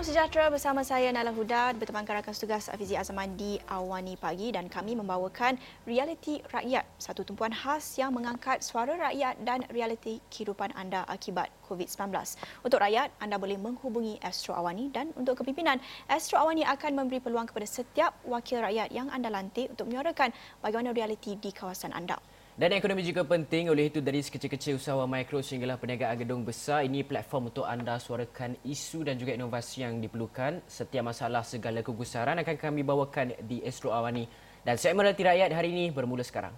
Salam sejahtera bersama saya Nala Huda bertemankan rakan tugas Afizi Azman di Awani Pagi dan kami membawakan Realiti Rakyat, satu tumpuan khas yang mengangkat suara rakyat dan realiti kehidupan anda akibat COVID-19. Untuk rakyat, anda boleh menghubungi Astro Awani dan untuk kepimpinan, Astro Awani akan memberi peluang kepada setiap wakil rakyat yang anda lantik untuk menyuarakan bagaimana realiti di kawasan anda. Dan ekonomi juga penting oleh itu dari sekecil-kecil usahawan mikro sehinggalah perniagaan gedung besar ini platform untuk anda suarakan isu dan juga inovasi yang diperlukan. Setiap masalah segala kegusaran akan kami bawakan di Astro Awani. Dan segmen Rakyat hari ini bermula sekarang.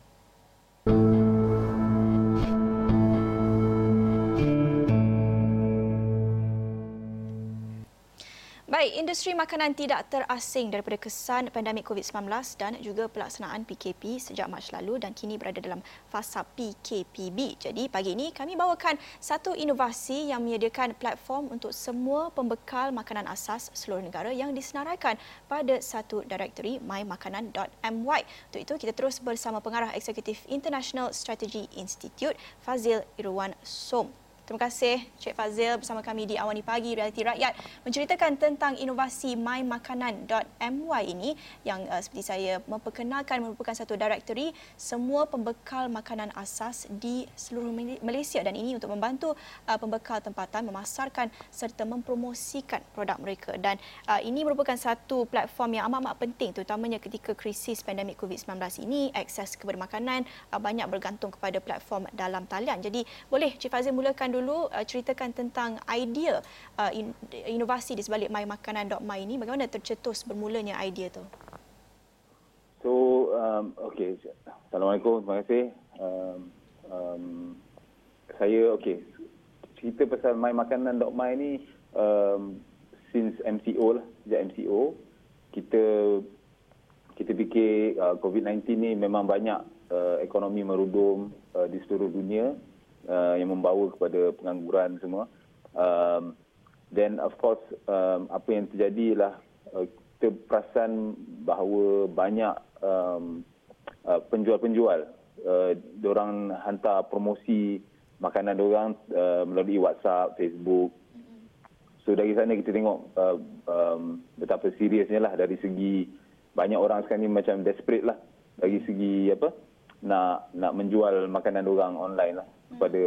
Baik, industri makanan tidak terasing daripada kesan pandemik COVID-19 dan juga pelaksanaan PKP sejak Mac lalu dan kini berada dalam fasa PKPB. Jadi pagi ini kami bawakan satu inovasi yang menyediakan platform untuk semua pembekal makanan asas seluruh negara yang disenaraikan pada satu directory mymakanan.my. Untuk itu kita terus bersama pengarah eksekutif International Strategy Institute Fazil Irwan Som. Terima kasih Cik Fazil bersama kami di Awani Pagi Realiti Rakyat menceritakan tentang inovasi mymakanan.my ini yang uh, seperti saya memperkenalkan merupakan satu directory semua pembekal makanan asas di seluruh Malaysia dan ini untuk membantu uh, pembekal tempatan memasarkan serta mempromosikan produk mereka dan uh, ini merupakan satu platform yang amat-amat penting terutamanya ketika krisis pandemik COVID-19 ini akses kepada makanan uh, banyak bergantung kepada platform dalam talian. Jadi boleh Cik Fazil mulakan dulu uh, ceritakan tentang idea uh, in, inovasi di sebalik mymakanan.my ini bagaimana tercetus bermulanya idea tu? So um, okey assalamualaikum terima kasih. Um, um, saya okey cerita pasal mymakanan.my ni um, since MCO lah sejak MCO kita kita fikir uh, COVID-19 ni memang banyak uh, ekonomi merudum uh, di seluruh dunia uh, yang membawa kepada pengangguran semua. Um, then of course um, apa yang terjadi ialah uh, kita perasan bahawa banyak um, uh, penjual-penjual uh, orang hantar promosi makanan orang uh, melalui WhatsApp, Facebook. So dari sana kita tengok uh, um, betapa seriusnya lah dari segi banyak orang sekarang ni macam desperate lah dari segi apa nak nak menjual makanan orang online lah kepada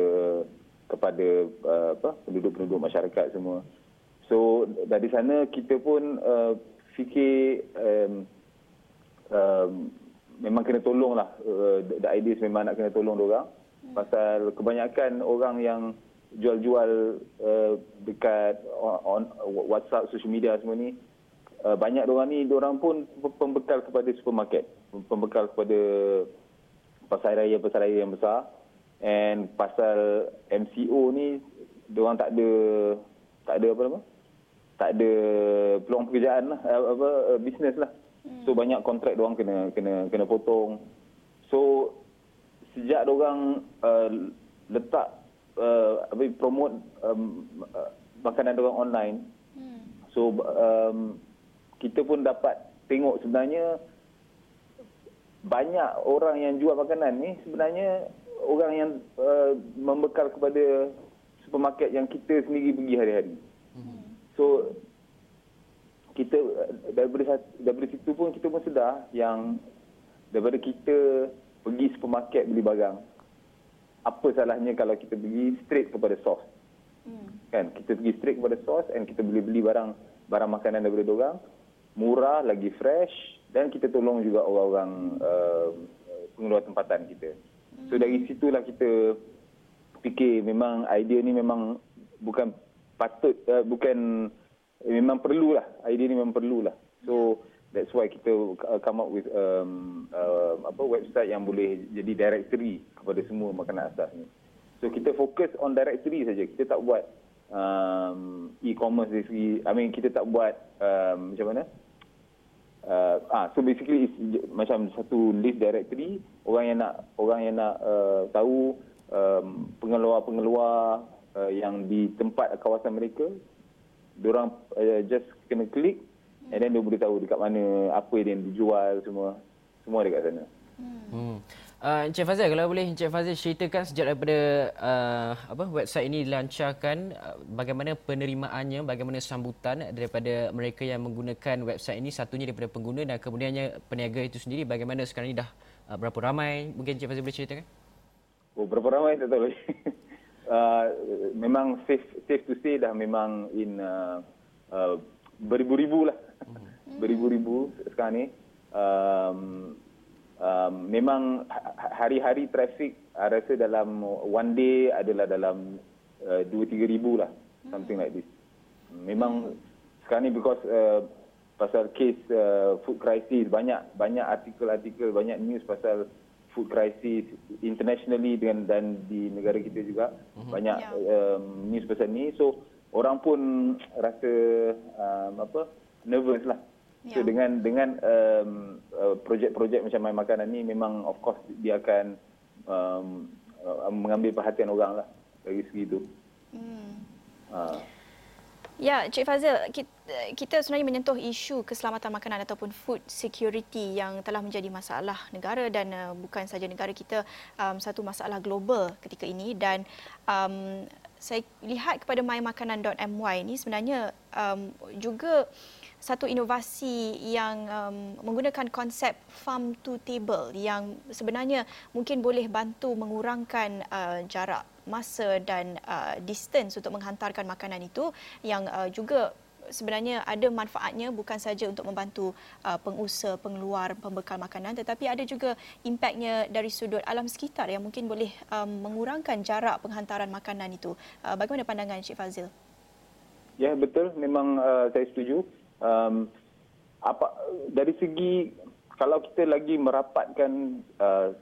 kepada uh, apa penduduk-penduduk masyarakat semua. So dari sana kita pun uh, fikir um, um, memang kena tolonglah uh, the ideas memang nak kena tolong orang hmm. pasal kebanyakan orang yang jual-jual uh, dekat on, on WhatsApp social media semua ni uh, banyak orang ni orang pun pembekal kepada supermarket pembekal kepada pasar raya pasar raya yang besar And pasal MCO ni orang tak ada tak ada apa nama? Tak ada peluang pekerjaan lah, eh, apa eh, bisnes lah. So hmm. banyak kontrak orang kena kena kena potong. So sejak orang uh, letak uh, apa promote um, uh, makanan orang online. Hmm. So um, kita pun dapat tengok sebenarnya banyak orang yang jual makanan ni sebenarnya orang yang uh, membekal kepada supermarket yang kita sendiri pergi hari-hari. Hmm. So kita daripada daripada situ pun kita pun sedar yang daripada kita pergi supermarket beli barang apa salahnya kalau kita pergi straight kepada source. Hmm. Kan kita pergi straight kepada source and kita boleh beli barang barang makanan daripada orang murah lagi fresh dan kita tolong juga orang-orang uh, pengeluar tempatan kita. So dari situlah kita fikir memang idea ni memang bukan patut uh, bukan eh, memang perlulah idea ni memang perlulah. So that's why kita come up with um, uh, apa website yang boleh jadi directory kepada semua makanan asas ni. So kita fokus on directory saja. Kita tak buat um, e-commerce dari segi I mean kita tak buat um, macam mana? Uh, ah so basically it's macam satu list directory orang yang nak orang yang nak uh, tahu um, pengeluar-pengeluar uh, yang di tempat kawasan mereka. Orang uh, just kena klik and then dia boleh tahu dekat mana apa yang dijual semua. Semua dekat sana. Hmm. Uh, Encik Fazil, kalau boleh Encik Fazil ceritakan sejak daripada uh, apa website ini dilancarkan, uh, bagaimana penerimaannya, bagaimana sambutan daripada mereka yang menggunakan website ini, satunya daripada pengguna dan kemudiannya peniaga itu sendiri, bagaimana sekarang ini dah uh, berapa ramai? Mungkin Encik Fazil boleh ceritakan? Oh, berapa ramai tak tahu lagi. uh, memang safe, safe to say dah memang in uh, uh, beribu-ribu lah. Hmm. Beribu-ribu sekarang ni. Um, um, memang ha-, ha-, hari-hari trafik saya rasa dalam one day adalah dalam uh, 2-3 ribu lah. Something like this. Memang sekarang ni because uh, pasal case uh, food crisis, banyak banyak artikel-artikel, banyak news pasal food crisis internationally dengan dan di negara kita juga mm-hmm. banyak yeah. um, news pasal ni so orang pun rasa um, apa nervous lah yeah. so dengan dengan um, uh, projek-projek macam My Makanan ni memang of course dia akan um, uh, mengambil perhatian orang lah dari segi itu mm. uh. Ya, Cik Fazil, kita sebenarnya menyentuh isu keselamatan makanan ataupun food security yang telah menjadi masalah negara dan uh, bukan saja negara kita um, satu masalah global ketika ini dan um, saya lihat kepada mymakanan.my ini sebenarnya um, juga satu inovasi yang um, menggunakan konsep farm to table yang sebenarnya mungkin boleh bantu mengurangkan uh, jarak masa dan uh, distance untuk menghantarkan makanan itu yang uh, juga sebenarnya ada manfaatnya bukan saja untuk membantu uh, pengusaha pengeluar pembekal makanan tetapi ada juga impaknya dari sudut alam sekitar yang mungkin boleh um, mengurangkan jarak penghantaran makanan itu. Uh, bagaimana pandangan Cik Fazil? Ya betul memang uh, saya setuju. Um, apa dari segi kalau kita lagi merapatkan uh,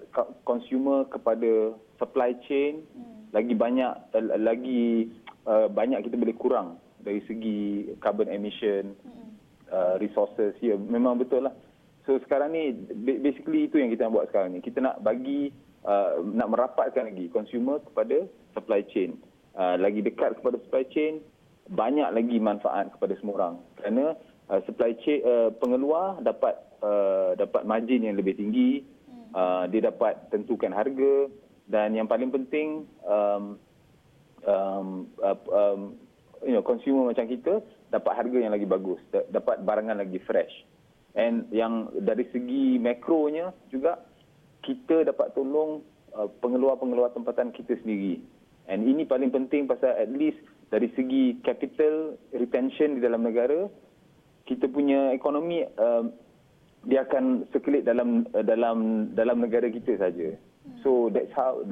consumer kepada supply chain hmm. lagi banyak uh, lagi uh, banyak kita boleh kurang dari segi carbon emission uh, resources. Ya yeah, memang betul lah. So sekarang ni basically itu yang kita nak buat sekarang ni. Kita nak bagi uh, nak merapatkan lagi consumer kepada supply chain. Uh, lagi dekat kepada supply chain banyak lagi manfaat kepada semua orang. Kerana uh, supply chain uh, pengeluar dapat uh, dapat margin yang lebih tinggi uh, dia dapat tentukan harga dan yang paling penting um, um, uh, um, you know consumer macam kita dapat harga yang lagi bagus dapat barangan lagi fresh. And yang dari segi makronya juga kita dapat tolong uh, pengeluar-pengeluar tempatan kita sendiri. And ini paling penting pasal at least dari segi capital retention di dalam negara kita punya ekonomi uh, dia akan circulate dalam uh, dalam dalam negara kita saja So that's how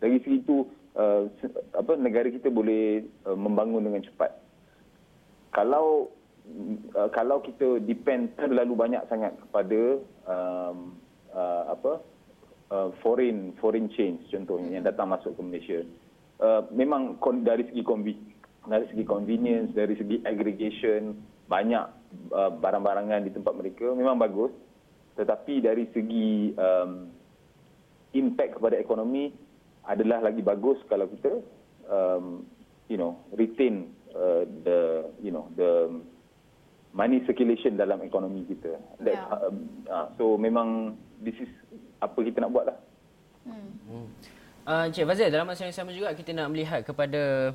dari segi itu uh, apa negara kita boleh uh, membangun dengan cepat. Kalau uh, kalau kita depend terlalu banyak sangat kepada um, uh, apa uh, foreign foreign change contohnya yang datang masuk ke Malaysia. Uh, memang dari segi dari segi convenience, dari segi aggregation banyak uh, barang-barangan di tempat mereka memang bagus. Tetapi dari segi um, impact kepada ekonomi adalah lagi bagus kalau kita um, you know retain uh, the you know the money circulation dalam ekonomi kita. Yeah. Um, uh, so memang this is apa kita nak buat lah. Hmm. hmm. Uh, Cik Fazil, dalam masa yang sama juga kita nak melihat kepada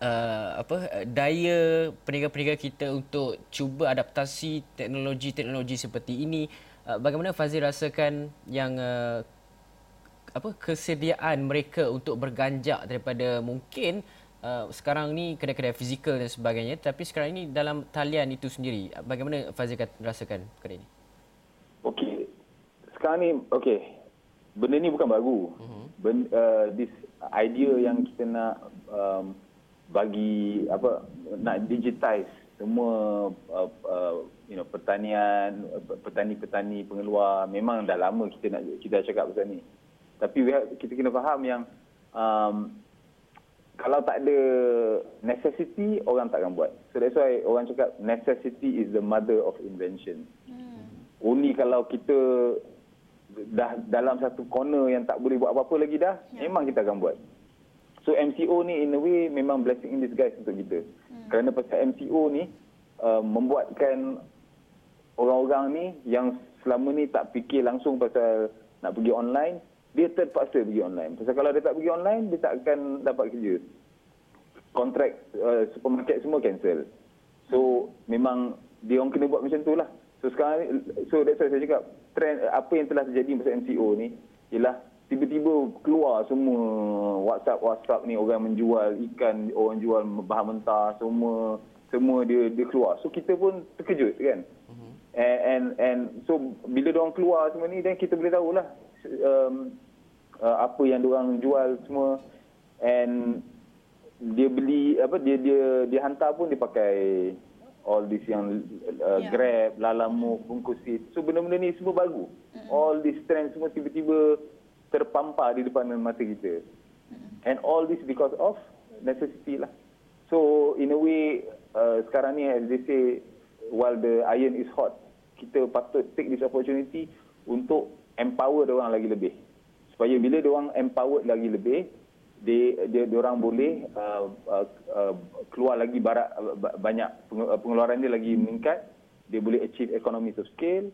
uh, apa daya peniaga-peniaga kita untuk cuba adaptasi teknologi-teknologi seperti ini. Uh, bagaimana Fazil rasakan yang uh, apa kesediaan mereka untuk berganjak daripada mungkin uh, sekarang ni kedai-kedai fizikal dan sebagainya tapi sekarang ini dalam talian itu sendiri. Bagaimana Fazil rasakan perkara ini? Okey. Sekarang ni okey. Benda ni bukan baru. Uh-huh. ben, uh, this idea yang kita nak um, bagi apa nak digitize semua uh, uh, you know pertanian petani-petani pengeluar memang dah lama kita nak kita dah cakap pasal ni tapi kita kena faham yang um, kalau tak ada necessity, orang tak akan buat. So that's why orang cakap necessity is the mother of invention. Hmm. Only kalau kita dah dalam satu corner yang tak boleh buat apa-apa lagi dah, yeah. memang kita akan buat. So MCO ni in a way memang blessing in disguise untuk kita. Hmm. Kerana pasal MCO ni uh, membuatkan orang-orang ni yang selama ni tak fikir langsung pasal nak pergi online, dia terpaksa pergi online. Pasal kalau dia tak pergi online, dia tak akan dapat kerja. Kontrak uh, supermarket semua cancel. So memang dia orang kena buat macam tu lah. So sekarang ni, so that's why saya cakap, trend apa yang telah terjadi masa MCO ni, ialah tiba-tiba keluar semua WhatsApp-WhatsApp ni orang menjual ikan, orang jual bahan mentah, semua semua dia dia keluar. So kita pun terkejut kan. Uh-huh. And, and and so bila dia orang keluar semua ni dan kita boleh tahulah um, uh, apa yang dia orang jual semua and dia beli apa dia dia dia hantar pun dia pakai all this yang uh, yeah. Grab, Lalamove, Bungkusit. So benda-benda ni semua baru. Mm-hmm. All this trend semua tiba-tiba terpampar di depan mata kita. And all this because of necessity lah. So in a way uh, sekarang ni as they say while the iron is hot, kita patut take this opportunity untuk empower orang lagi lebih. Supaya bila orang empowered lagi lebih, dia dia orang boleh uh, uh, uh, keluar lagi barat uh, banyak pengeluaran dia lagi meningkat dia boleh achieve economy of scale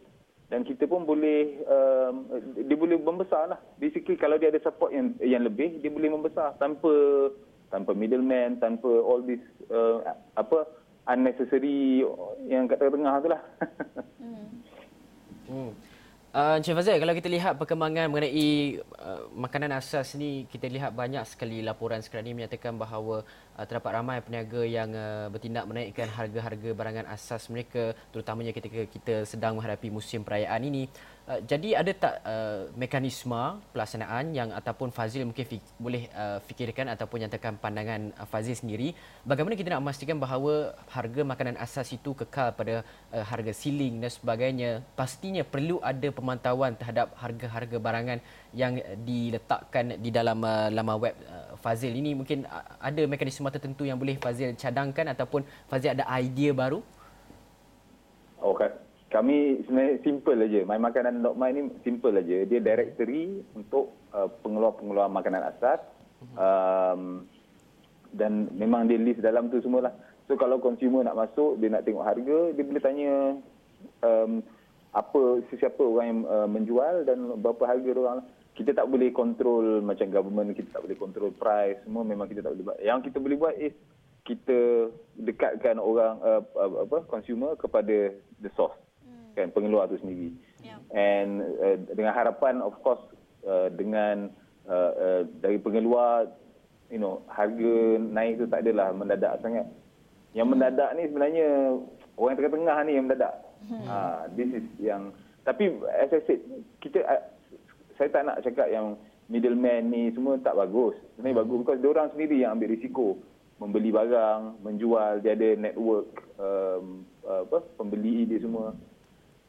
dan kita pun boleh um, dia boleh membesar lah basically kalau dia ada support yang yang lebih dia boleh membesar tanpa tanpa middleman tanpa all this uh, apa unnecessary yang kat tengah-tengah tu lah hmm. Uh, Encik Fazil, kalau kita lihat perkembangan mengenai uh, makanan asas ni, kita lihat banyak sekali laporan sekarang ini menyatakan bahawa uh, terdapat ramai peniaga yang uh, bertindak menaikkan harga-harga barangan asas mereka terutamanya ketika kita sedang menghadapi musim perayaan ini. Uh, jadi ada tak uh, mekanisme pelaksanaan yang ataupun Fazil mungkin fi- boleh uh, fikirkan ataupun nyatakan pandangan uh, Fazil sendiri? Bagaimana kita nak memastikan bahawa harga makanan asas itu kekal pada uh, harga siling dan sebagainya? Pastinya perlu ada pemantauan terhadap harga-harga barangan yang diletakkan di dalam uh, laman web uh, Fazil. Ini mungkin uh, ada mekanisme tertentu yang boleh Fazil cadangkan ataupun Fazil ada idea baru kami sebenarnya simple aja. My Makanan.my ni simple aja. Dia directory untuk uh, pengeluar-pengeluar makanan asas. Um, dan memang dia list dalam tu semualah. So kalau consumer nak masuk, dia nak tengok harga, dia boleh tanya um, apa sesiapa orang yang uh, menjual dan berapa harga dia orang. Kita tak boleh control macam government, kita tak boleh control price, semua memang kita tak boleh buat. Yang kita boleh buat is kita dekatkan orang uh, apa consumer kepada the source kan pengeluar itu sendiri. Yeah. And uh, dengan harapan of course uh, dengan uh, uh, dari pengeluar you know harga naik itu tak adalah mendadak sangat. Yang mendadak ni sebenarnya orang tengah-tengah ni yang mendadak. Hmm. Uh, this is yang tapi as I said kita uh, saya tak nak cakap yang middleman ni semua tak bagus. Sebenarnya hmm. bagus because dia orang sendiri yang ambil risiko membeli barang, menjual, dia ada network um, apa pembeli dia semua.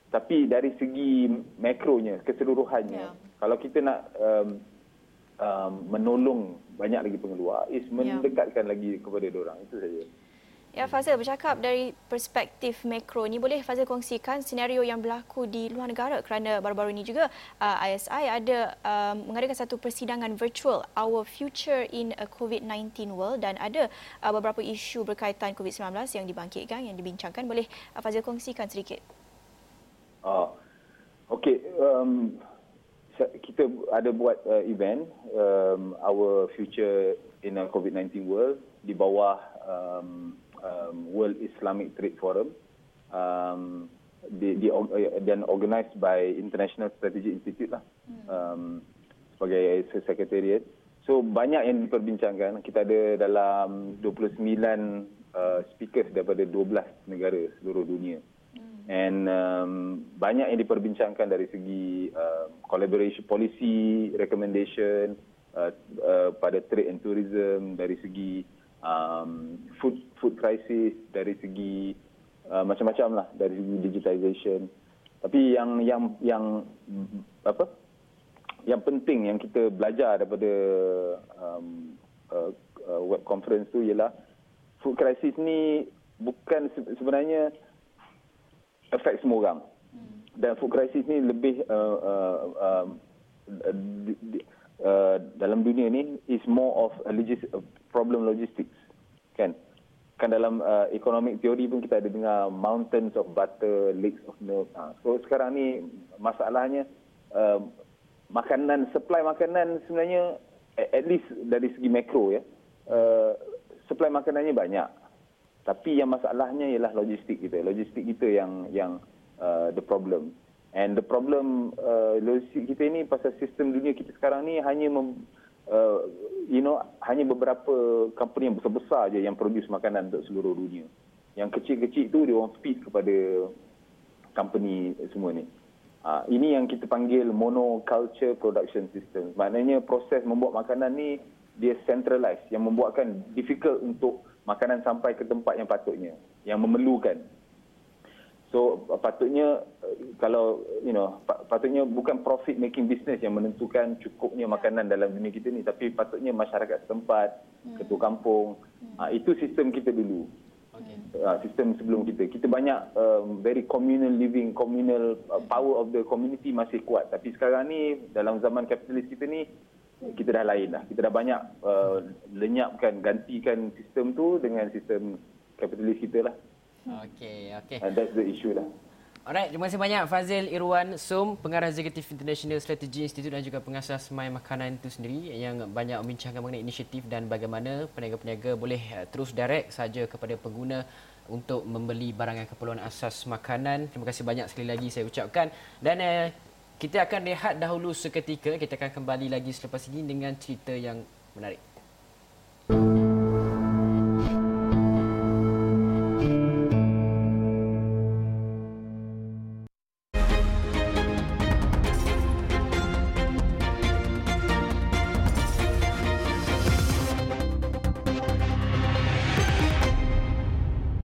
Tapi dari segi makronya, keseluruhannya, yeah. kalau kita nak um, um, menolong banyak lagi pengeluar, is ya. mendekatkan yeah. lagi kepada orang itu saja. Ya Fazil, bercakap dari perspektif makro ni, boleh Fazil kongsikan senario yang berlaku di luar negara kerana baru-baru ini juga uh, ISI ada um, mengadakan satu persidangan virtual Our Future in a COVID-19 World dan ada uh, beberapa isu berkaitan COVID-19 yang dibangkitkan, yang dibincangkan. Boleh uh, Fazil kongsikan sedikit? Ah, okay. Um, kita ada buat uh, event um, our future in a COVID-19 world di bawah um, um, World Islamic Trade Forum um, di, di, uh, dan organised by International Strategy Institute lah hmm. um, sebagai sekretariat. So banyak yang diperbincangkan. Kita ada dalam 29 uh, speakers daripada 12 negara seluruh dunia. And um, banyak yang diperbincangkan dari segi uh, collaboration policy, recommendation uh, uh, pada trade and tourism, dari segi um, food food crisis, dari segi uh, macam-macam lah, dari segi digitization. Tapi yang yang yang apa? Yang penting yang kita belajar daripada um, uh, uh, web conference tu ialah food crisis ni bukan sebenarnya affect semua orang. Dan food crisis ni lebih uh, uh, uh, uh, dalam dunia ni is more of a logis problem logistics. Kan? Kan dalam uh, economic theory pun kita ada dengar mountains of butter, lakes of milk. Ha. So sekarang ni masalahnya uh, makanan supply makanan sebenarnya at least dari segi makro ya uh, supply makanannya banyak tapi yang masalahnya ialah logistik kita. Logistik kita yang yang uh, the problem. And the problem uh, logistik kita ini pasal sistem dunia kita sekarang ni hanya mem, uh, you know hanya beberapa company yang besar-besar aja yang produce makanan untuk seluruh dunia. Yang kecil-kecil tu dia orang feed kepada company semua ni. Uh, ini yang kita panggil monoculture production system. Maknanya proses membuat makanan ni dia centralized. Yang membuatkan difficult untuk makanan sampai ke tempat yang patutnya, yang memerlukan. So patutnya kalau you know patutnya bukan profit making business yang menentukan cukupnya makanan dalam dunia kita ni tapi patutnya masyarakat setempat, hmm. ketua kampung. Hmm. Uh, itu sistem kita dulu okay. uh, sistem sebelum kita. Kita banyak um, very communal living, communal uh, power of the community masih kuat. Tapi sekarang ni dalam zaman kapitalis kita ni kita dah lain dah. Kita dah banyak uh, lenyapkan, gantikan sistem tu dengan sistem kapitalis kita lah. Okey, okey. And that's the issue lah. Alright, terima kasih banyak Fazil Irwan Sum, Pengarah Eksekutif International Strategy Institute dan juga pengasas My Makanan itu sendiri yang banyak membincangkan mengenai inisiatif dan bagaimana peniaga-peniaga boleh eh, terus direct saja kepada pengguna untuk membeli barang yang keperluan asas makanan. Terima kasih banyak sekali lagi saya ucapkan. Dan eh, kita akan rehat dahulu seketika. Kita akan kembali lagi selepas ini dengan cerita yang menarik.